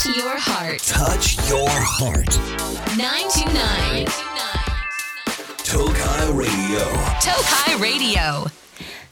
Touch your heart. Touch your heart. 929. Tokai Radio. Tokai Radio.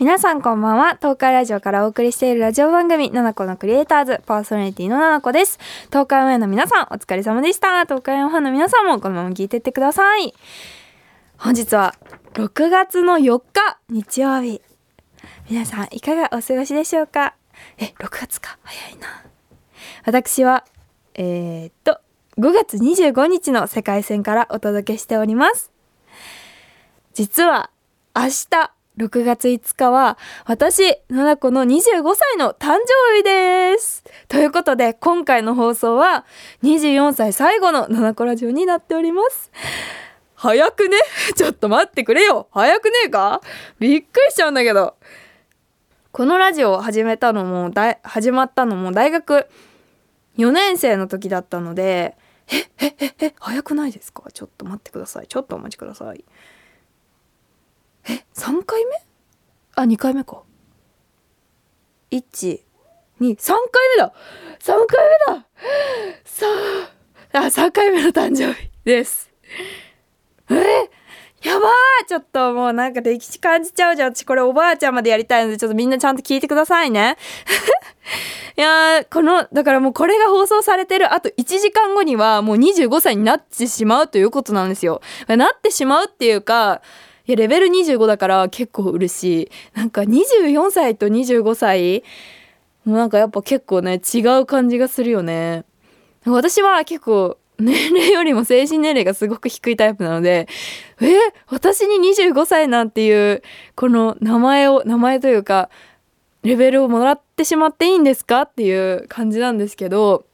皆さんこんばんは東海ラジオからお送りしているラジオ番組「ナナコのクリエイターズ」パーソナリティのナナコです東海オンエアの皆さんお疲れ様でした東海オンファンの皆さんもこのまま聞いてってください本日は6月の4日日曜日皆さんいかがお過ごしでしょうか？え6月か早いな私はえー、っと5月25日の世界戦からお届けしております。実は明日6月5日は私、七子の25歳の誕生日です。ということで今回の放送は24歳最後の七子ラジオになっております。早くね？ちょっと待ってくれよ。早くねえか？びっくりしちゃうんだけど。このラジオを始めたのも始まったのも大学4年生の時だったのでええええ早くないですか？ちょっと待ってください。ちょっとお待ちください。え3回目？あ2回目か。123回目だ！3回目だ！さああ3回目の誕生日です。え？やばーちょっともうなんか歴史感じちゃうじゃん。私これおばあちゃんまでやりたいのでちょっとみんなちゃんと聞いてくださいね。いやーこのだからもうこれが放送されてるあと1時間後にはもう25歳になってしまうということなんですよ。なってしまうっていうかいやレベル25だから結構嬉しい。なんか24歳と25歳もうなんかやっぱ結構ね違う感じがするよね。私は結構年齢よりも精神年齢がすごく低いタイプなのでえ私に25歳なんていうこの名前を名前というかレベルをもらってしまっていいんですか？っていう感じなんですけど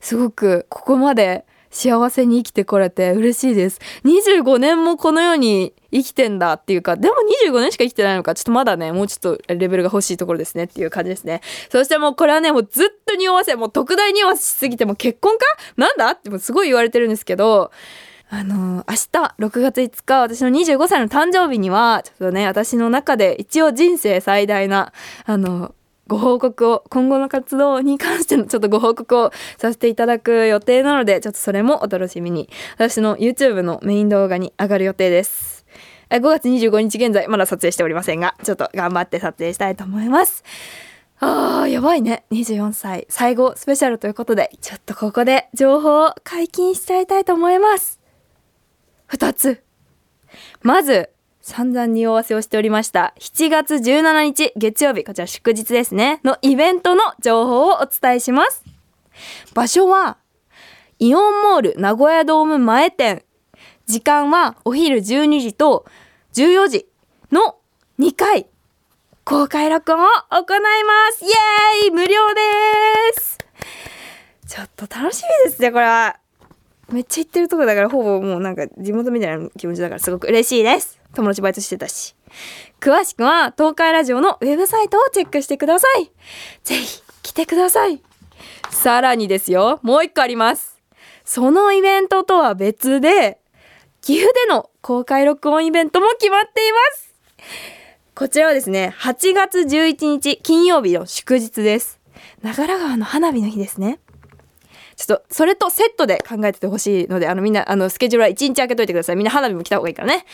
すごくここまで幸せに生きてこれて嬉しいです。25年もこの世に生きてんだっていうか、でも25年しか生きてないのか、ちょっとまだね、もうちょっとレベルが欲しいところですねっていう感じですね。そしてもうこれはね、もうずっと匂わせ、もう特大匂わせしすぎてもう結婚か？なんだ？ってもすごい言われてるんですけど、あのー、明日6月5日私の25歳の誕生日にはちょっとね私の中で一応人生最大なあのご報告を今後の活動に関してのちょっとご報告をさせていただく予定なのでちょっとそれもお楽しみに。私の YouTube のメイン動画に上がる予定です。5月25日現在まだ撮影しておりませんがちょっと頑張って撮影したいと思います。あーやばいね。24歳。最後スペシャルということでちょっとここで情報を解禁しちゃいたいと思います。2つ。まず散々匂わせをしておりました。7月17日月曜日。こちら祝日ですね。のイベントの情報をお伝えします。場所はイオンモール名古屋ドーム前店。時間はお昼12時と14時の2回公開録音を行います。イエーイ！無料です！ちょっと楽しみですねこれは。めっちゃ行ってるとこだからほぼもうなんか地元みたいな気持ちだからすごく嬉しいです。友達バイトしてたし。詳しくは東海ラジオのウェブサイトをチェックしてください。ぜひ来てください。さらにですよ。もう一個あります。そのイベントとは別で岐阜での公開録音イベントも決まっています。こちらはですね8月11日金曜日の祝日です。長良川の花火の日ですね。ちょっとそれとセットで考えててほしいのであのみんなあのスケジュールは一日空けといてください。みんな花火も来た方がいいからね。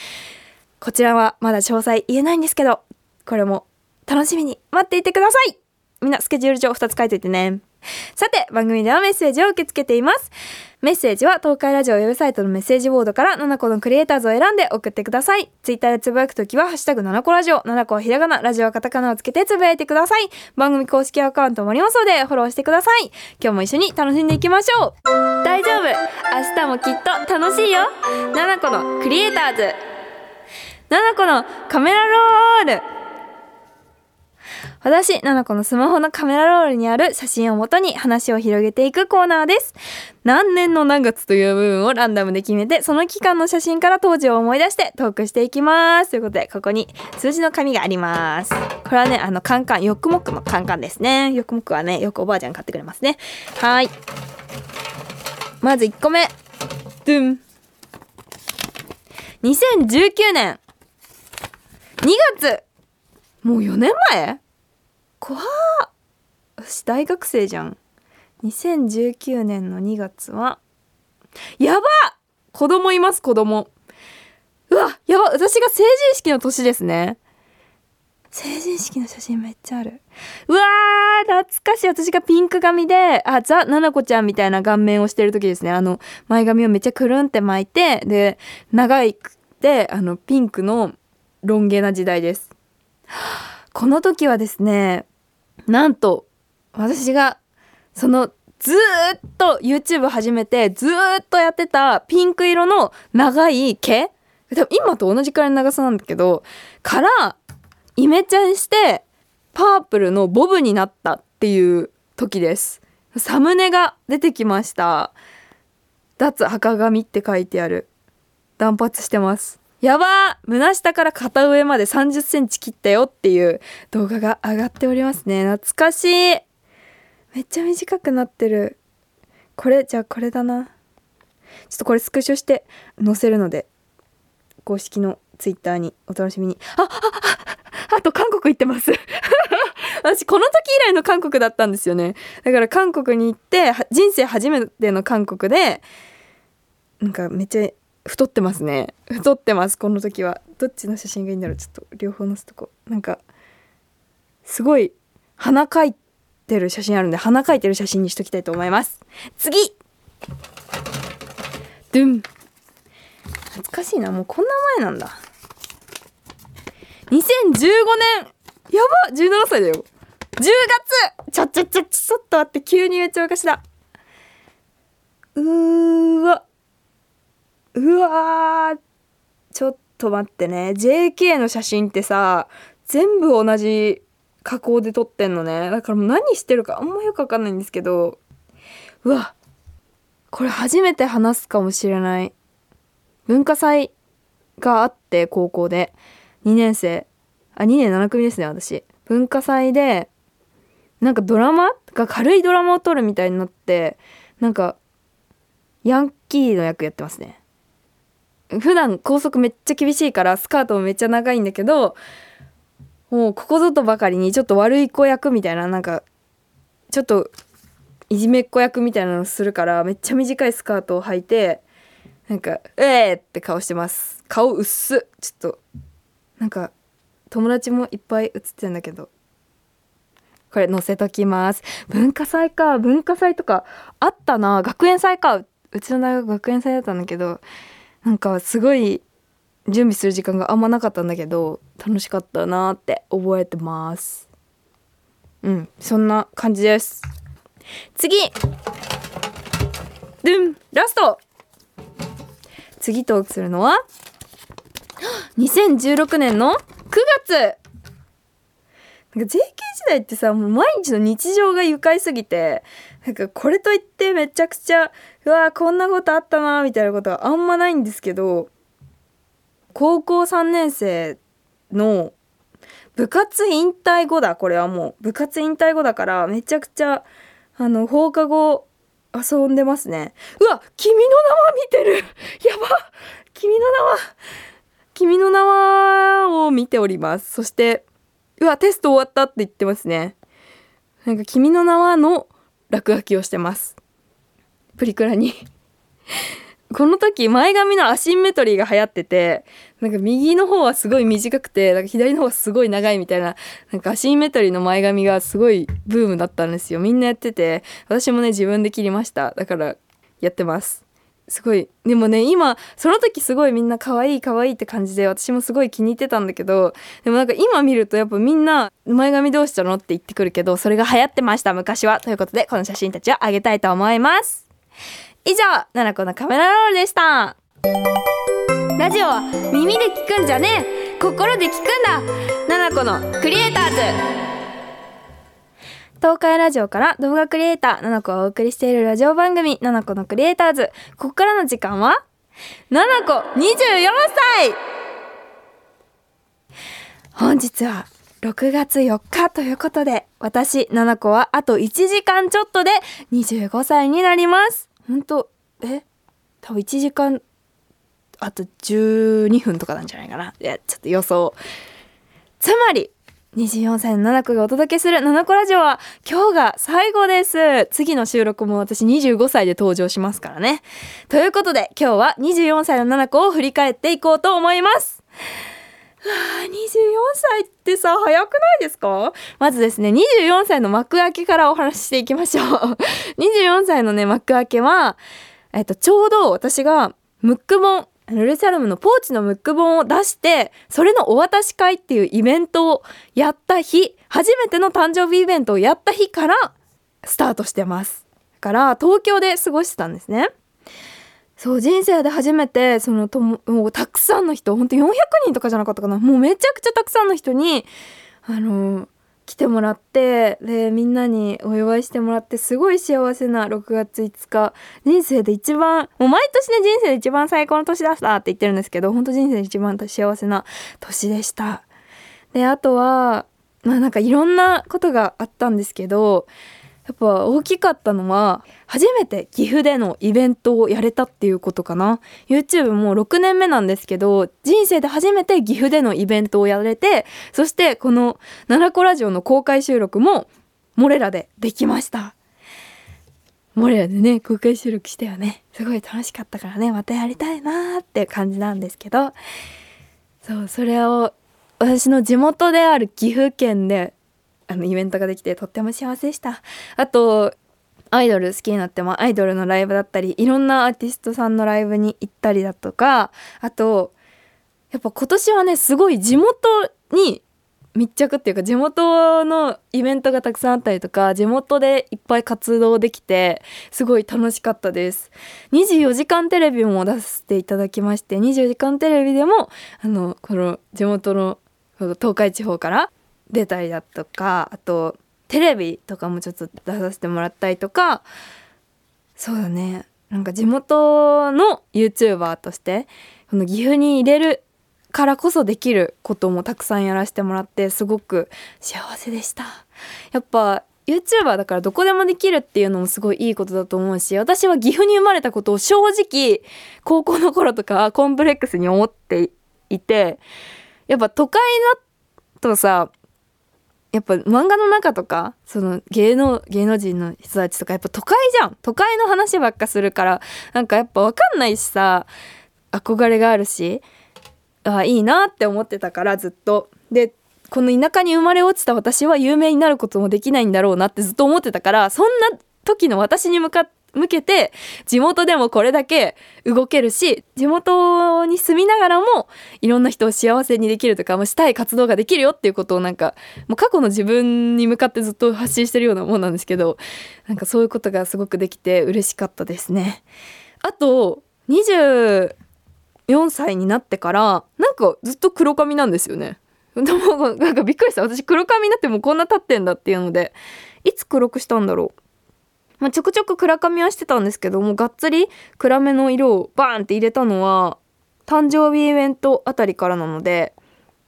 こちらはまだ詳細言えないんですけどこれも楽しみに待っていてください。みんなスケジュール帳2つ書いといてね。さて番組ではメッセージを受け付けています。メッセージは東海ラジオウェブサイトのメッセージボードから7個のクリエイターズを選んで送ってください。ツイッターでつぶやくときはハッシュタグ7個ラジオ7個はひらがなラジオはカタカナをつけてつぶやいてください。番組公式アカウントもありますのでフォローしてください。今日も一緒に楽しんでいきましょう。大丈夫。明日もきっと楽しいよ。7個のクリエイターズ。7個のカメラロール。私、7個のスマホのカメラロールにある写真をもとに話を広げていくコーナーです。何年の何月という部分をランダムで決めて、その期間の写真から当時を思い出してトークしていきます。ということで、ここに数字の紙があります。これはね、あの、カンカン、ヨックモックのカンカンですね。ヨックモクはね、よくおばあちゃん買ってくれますね。はい。まず1個目。ドゥン。2019年2月もう4年前？怖っ。私大学生じゃん。2019年の2月はやば子供います子供。うわやば私が成人式の年ですね。成人式の写真めっちゃある。うわー懐かしい。私がピンク髪であザ・ナナコちゃんみたいな顔面をしてる時ですね。あの前髪をめっちゃくるんって巻いてで長いくてあのピンクのロン毛な時代です。この時はですねなんと私がそのずっと YouTube 始めてずっとやってたピンク色の長い毛。多分今と同じくらいの長さなんだけどからイメチェンしてパープルのボブになったっていう時です。サムネが出てきました。脱赤髪って書いてある。断髪してます。やば胸下から肩上まで30センチ切ったよっていう動画が上がっておりますね。懐かしい。めっちゃ短くなってる。これじゃあこれだな。ちょっとこれスクショして載せるので公式のツイッターにお楽しみに。ああああと韓国行ってます。私この時以来の韓国だったんですよね。だから韓国に行って人生初めての韓国でなんかめっちゃ太ってますね。太ってますこの時は。どっちの写真がいいんだろう。ちょっと両方載せとこう。なんかすごい鼻かいてる写真あるんで鼻かいてる写真にしときたいと思います。次!ドゥン。懐かしいな。もうこんな前なんだ。2015年やば17歳だよ。10月ちょちょちょちょちょっと待って。急にめっちゃ昔だうーわ。うわーちょっと待ってね。JK の写真ってさ全部同じ加工で撮ってんのね。だからもう何してるかあんまよくわかんないんですけど。うわこれ初めて話すかもしれない。文化祭があって高校で。2年生。あ2年7組ですね私。文化祭でなんかドラマが軽いドラマを撮るみたいになってなんかヤンキーの役やってますね。普段校則めっちゃ厳しいからスカートもめっちゃ長いんだけどもうここぞとばかりにちょっと悪い子役みたいななんかちょっといじめっ子役みたいなのするからめっちゃ短いスカートを履いてなんか「えー!」って顔してます。顔薄。っすちょっとなんか友達もいっぱい写ってるんだけど。これ載せときます。文化祭か。文化祭とかあったな。学園祭か。うちの大学学園祭だったんだけどなんかすごい準備する時間があんまなかったんだけど楽しかったなって覚えてます。うんそんな感じです。次。ドゥンラスト。次トークするのは2016年の9月。なんか JK 時代ってさもう毎日の日常が愉快すぎてなんかこれといってめちゃくちゃうわこんなことあったなみたいなことはあんまないんですけど高校3年生の部活引退後だこれはもう。部活引退後だからめちゃくちゃあの放課後遊んでますね。うわ君の名は見てる。やば君の名は君の名はを見ております。そしてうわテスト終わったって言ってますね。なんか君の名はの落書きをしてます。プリクラに。この時前髪のアシンメトリーが流行っててなんか右の方はすごい短くてなんか左の方はすごい長いみたいななんかアシンメトリーの前髪がすごいブームだったんですよ。みんなやってて私もね自分で切りました。だからやってます。すごい。でもね今その時すごいみんな可愛い可愛いって感じで私もすごい気に入ってたんだけどでもなんか今見るとやっぱみんな前髪どうしたのって言ってくるけどそれが流行ってました昔は。ということでこの写真たちはあげたいと思います。以上奈々子のカメラロールでした。ラジオは耳で聞くんじゃねえ。心で聞くんだ。奈々子のクリエイターズ。東海ラジオから動画クリエイター、奈々子がお送りしているラジオ番組、奈々子のクリエイターズ。ここからの時間は、奈々子24歳。本日は6月4日ということで、私、奈々子はあと1時間ちょっとで25歳になります。ほんと、え多分1時間、あと12分とかなんじゃないかな。いや、ちょっと予想。つまり、24歳の7子がお届けする7子ラジオは今日が最後です。次の収録も私25歳で登場しますからね。ということで今日は24歳の7子を振り返っていこうと思います。24歳ってさ、早くないですか？まずですね、24歳の幕開けからお話ししていきましょう。24歳のね、幕開けは、えっと、ちょうど私がムック本、ルルサルムのポーチのムック本を出して、それのお渡し会っていうイベントをやった日、初めての誕生日イベントをやった日からスタートしてます。だから、東京で過ごしてたんですね。そう人生で初めてそのともうたくさんの人本当400人とかじゃなかったかな。もうめちゃくちゃたくさんの人にあの来てもらってでみんなにお祝いしてもらってすごい幸せな6月5日。人生で一番もう毎年ね人生で一番最高の年だったって言ってるんですけど本当人生で一番幸せな年でした。であとはまあなんかいろんなことがあったんですけどやっぱ大きかったのは初めて岐阜でのイベントをやれたっていうことかな。YouTube も6年目なんですけど人生で初めて岐阜でのイベントをやれてそしてこの「奈良子ラジオ」の公開収録もモレラでできました。モレラでね公開収録したよね。すごい楽しかったからねまたやりたいなーって感じなんですけど。そうそれを私の地元である岐阜県であのイベントができてとっても幸せでした。あとアイドル好きになってもアイドルのライブだったりいろんなアーティストさんのライブに行ったりだとかあとやっぱ今年はねすごい地元に密着っていうか地元のイベントがたくさんあったりとか地元でいっぱい活動できてすごい楽しかったです。24時間テレビも出させていただきまして24時間テレビでもあのこの地元の東海地方から出たりだとかあとテレビとかもちょっと出させてもらったりとかそうだね。なんか地元の YouTuber としてこの岐阜に入れるからこそできることもたくさんやらせてもらってすごく幸せでした。やっぱ YouTuber だからどこでもできるっていうのもすごいいいことだと思うし私は岐阜に生まれたことを正直高校の頃とかコンプレックスに思っていてやっぱ都会だとさやっぱ漫画の中とかその芸能芸能人の人たちとかやっぱ都会じゃん。都会の話ばっかするからなんかやっぱ分かんないしさ憧れがあるしあいいなって思ってたからずっと。でこの田舎に生まれ落ちた私は有名になることもできないんだろうなってずっと思ってたからそんな時の私に向かって向けて地元でもこれだけ動けるし地元に住みながらもいろんな人を幸せにできるとかもしたい活動ができるよっていうことをなんかもう過去の自分に向かってずっと発信してるようなもんなんですけどなんかそういうことがすごくできて嬉しかったですね。あと24歳になってからなんかずっと黒髪なんですよね。でもなんかびっくりした私黒髪になってもうこんな経ってんだっていうのでいつ黒くしたんだろうまあ、ちょくちょく暗髪はしてたんですけどもうがっつり暗めの色をバーンって入れたのは誕生日イベントあたりからなので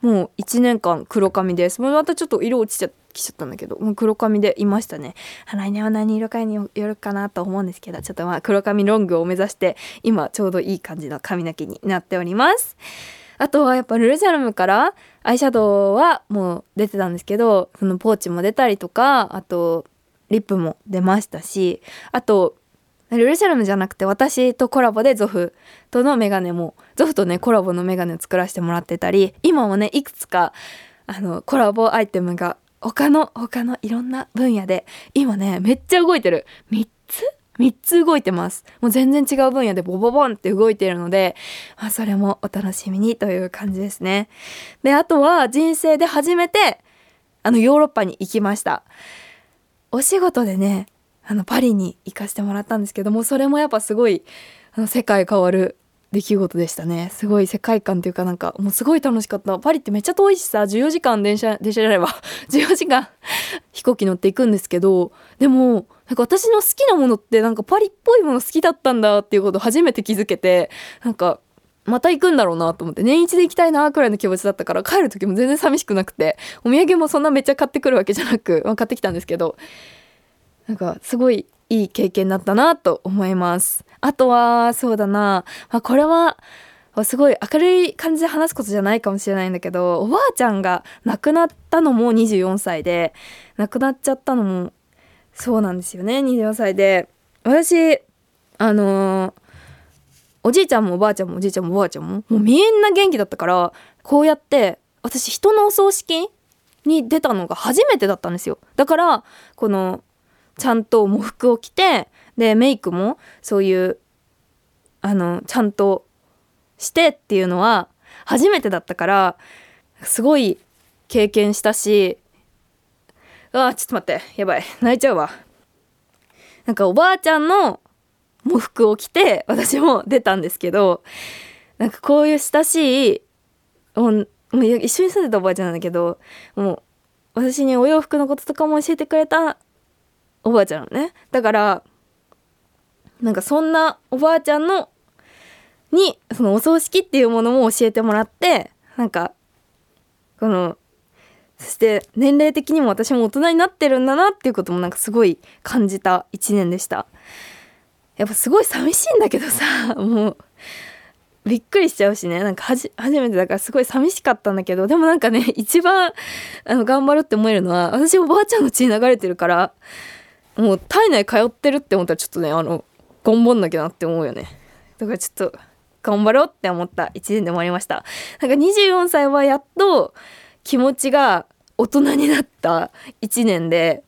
もう1年間黒髪です。またちょっと色落ちちゃきちゃったんだけどもう黒髪でいましたね。来年は何色かによるかなと思うんですけどちょっとまあ黒髪ロングを目指して今ちょうどいい感じの髪の毛になっております。あとはやっぱルルジャルムからアイシャドウはもう出てたんですけどそのポーチも出たりとかあとリップも出ましたしあとルルシャルムじゃなくて私とコラボでゾフとのメガネもゾフとねコラボのメガネを作らせてもらってたり今もねいくつかあのコラボアイテムが他の他のいろんな分野で今ねめっちゃ動いてる。3つ？3つ動いてます。もう全然違う分野でボボボンって動いてるので、まあ、それもお楽しみにという感じですね。であとは人生で初めてあのヨーロッパに行きました。お仕事でねあのパリに行かせてもらったんですけどもそれもやっぱすごいあの世界変わる出来事でしたね。すごい世界観っていうかなんかもうすごい楽しかった。パリってめっちゃ遠いしさ14時間電車電車であれば14時間 飛行機乗っていくんですけどでもなんか私の好きなものってなんかパリっぽいもの好きだったんだっていうことを初めて気づけてなんかまた行くんだろうなと思って年一で行きたいなくらいの気持ちだったから帰る時も全然寂しくなくてお土産もそんなめっちゃ買ってくるわけじゃなく、まあ、買ってきたんですけどなんかすごいいい経験だったなと思います。あとはそうだな、まあ、これはすごい明るい感じで話すことじゃないかもしれないんだけどおばあちゃんが亡くなったのも24歳で亡くなっちゃったのもそうなんですよね。24歳で。私あのーおじいちゃんもおばあちゃんもおじいちゃんもおばあちゃんももうみんな元気だったからこうやって私人のお葬式に出たのが初めてだったんですよ。だからこのちゃんと喪服を着てでメイクもそういうあのちゃんとしてっていうのは初めてだったからすごい経験したしあーちょっと待ってやばい泣いちゃうわ。なんかおばあちゃんの喪服を着て私も出たんですけどなんかこういう親しいもう一緒に住んでたおばあちゃんなんだけどもう私にお洋服のこととかも教えてくれたおばあちゃんのね。だからなんかそんなおばあちゃんのにそのお葬式っていうものも教えてもらってなんかこのそして年齢的にも私も大人になってるんだなっていうこともなんかすごい感じた一年でした。やっぱすごい寂しいんだけどさ もうびっくりしちゃうしね。なんかはじ初めてだからすごい寂しかったんだけどでもなんかね 一番あの頑張ろうって思えるのは私おばあちゃんの血流れてるからもう体内通ってるって思ったらちょっとねあの頑張んなきゃなって思うよね。だからちょっと頑張ろうって思った。一年でもありました。なんか24歳はやっと気持ちが大人になった一年で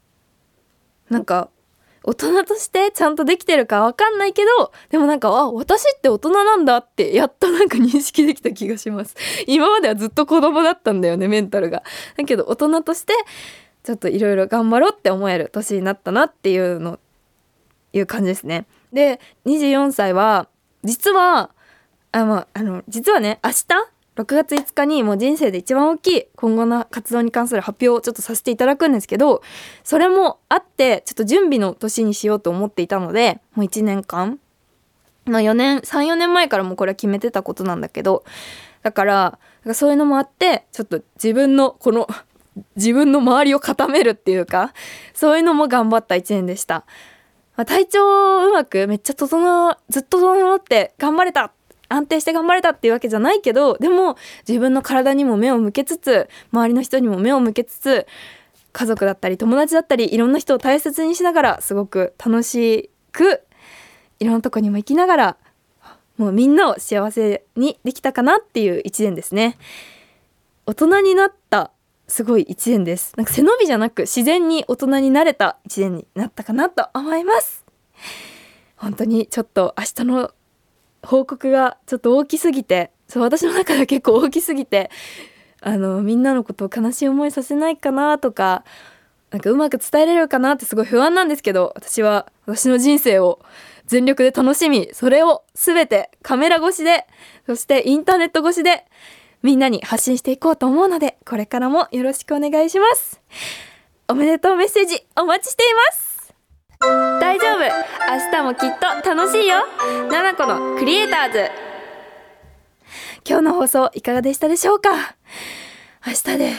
なんか大人としてちゃんとできてるかわかんないけどでもなんかあ私って大人なんだってやっとなんか認識できた気がします。今まではずっと子供だったんだよねメンタルが。だけど大人としてちょっといろいろ頑張ろうって思える年になったなっていうのいう感じですね。で24歳は実はあ、まあ、あの実はね明日6月5日にもう人生で一番大きい今後の活動に関する発表をちょっとさせていただくんですけどそれもあってちょっと準備の年にしようと思っていたのでもう1年間。まあ4年34年前からもこれは決めてたことなんだけどだからそういうのもあってちょっと自分のこの自分の周りを固めるっていうかそういうのも頑張った1年でした、まあ、体調うまくめっちゃ整うずっと整って頑張れた安定して頑張れたっていうわけじゃないけどでも自分の体にも目を向けつつ周りの人にも目を向けつつ家族だったり友達だったりいろんな人を大切にしながらすごく楽しくいろんなとこにも行きながらもうみんなを幸せにできたかなっていう一年ですね。大人になったすごい一年です。なんか背伸びじゃなく自然に大人になれた一年になったかなと思います。本当にちょっと明日の報告がちょっと大きすぎてそう私の中では結構大きすぎてあのみんなのことを悲しい思いさせないかなとかなんかうまく伝えれるかなってすごい不安なんですけど私は私の人生を全力で楽しみそれを全てカメラ越しでそしてインターネット越しでみんなに発信していこうと思うのでこれからもよろしくお願いします。おめでとうメッセージお待ちしています。明日もきっと楽しいよ。ナナコのクリエイターズ。今日の放送いかがでしたでしょうか？明日で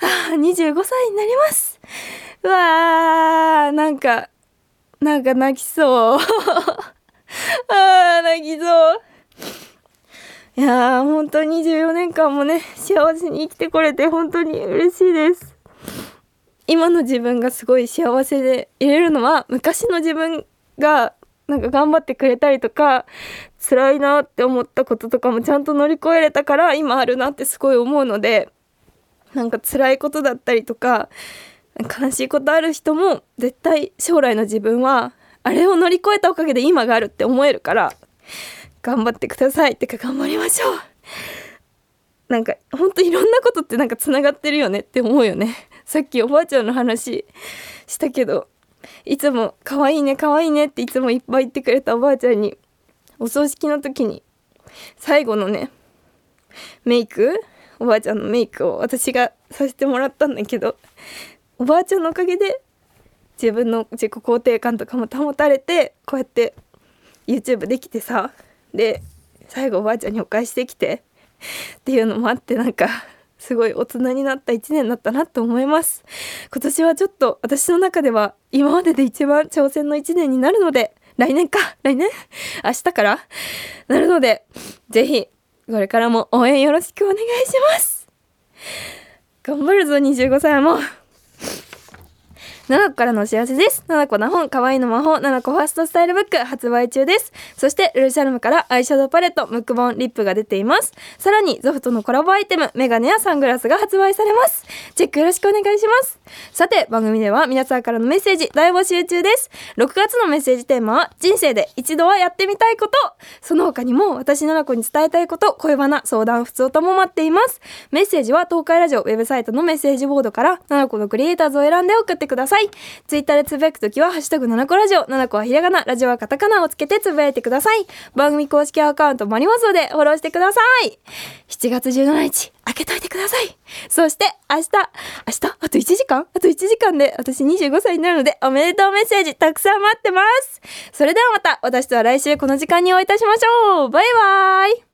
あ25歳になります。うわーなんかなんか泣きそう。あー泣きそう。いやー本当に24年間もね幸せに生きてこれて本当に嬉しいです。今の自分がすごい幸せでいれるのは昔の自分がなんか頑張ってくれたりとか辛いなって思ったこととかもちゃんと乗り越えれたから今あるなってすごい思うのでなんか辛いことだったりとか悲しいことある人も絶対将来の自分はあれを乗り越えたおかげで今があるって思えるから頑張ってくださいってか頑張りましょう。なんかほんといろんなことってなんかつながってるよねって思うよね。さっきおばあちゃんの話したけどいつも「可愛いね可愛いね」っていつもいっぱい言ってくれたおばあちゃんにお葬式の時に最後のねメイクおばあちゃんのメイクを私がさせてもらったんだけどおばあちゃんのおかげで自分の自己肯定感とかも保たれてこうやって YouTube できてさで最後おばあちゃんにお返しできてっていうのもあってなんかすごい大人になった1年だったなと思います。今年はちょっと私の中では今までで一番挑戦の1年になるので来年か来年明日からなるのでぜひこれからも応援よろしくお願いします。頑張るぞ25歳も7個からのお知らせです。7個な本、可愛いの魔法、7個ファーストスタイルブック発売中です。そして、ルルシャルムからアイシャドウパレット、ムックボン、リップが出ています。さらに、ゾフとのコラボアイテム、メガネやサングラスが発売されます。チェックよろしくお願いします。さて、番組では皆さんからのメッセージ大募集中です。6月のメッセージテーマは、人生で一度はやってみたいこと。その他にも、私7個に伝えたいこと、恋バナ、相談、普通とも待っています。メッセージは東海ラジオウェブサイトのメッセージボードから7個のクリエイターズを選んで送ってくださいさい。ツイッターでつぶやくときは、ハッシュタグ7個ラジオ、7個はひらがな、ラジオはカタカナをつけてつぶやいてください。番組公式アカウントもありますので、フォローしてください。7月17日、開けといてください。そして、明日、明日、あと1時間？あと1時間で私25歳になるので、おめでとうメッセージたくさん待ってます。それではまた、私とは来週この時間にお会いいたしましょう。バイバーイ。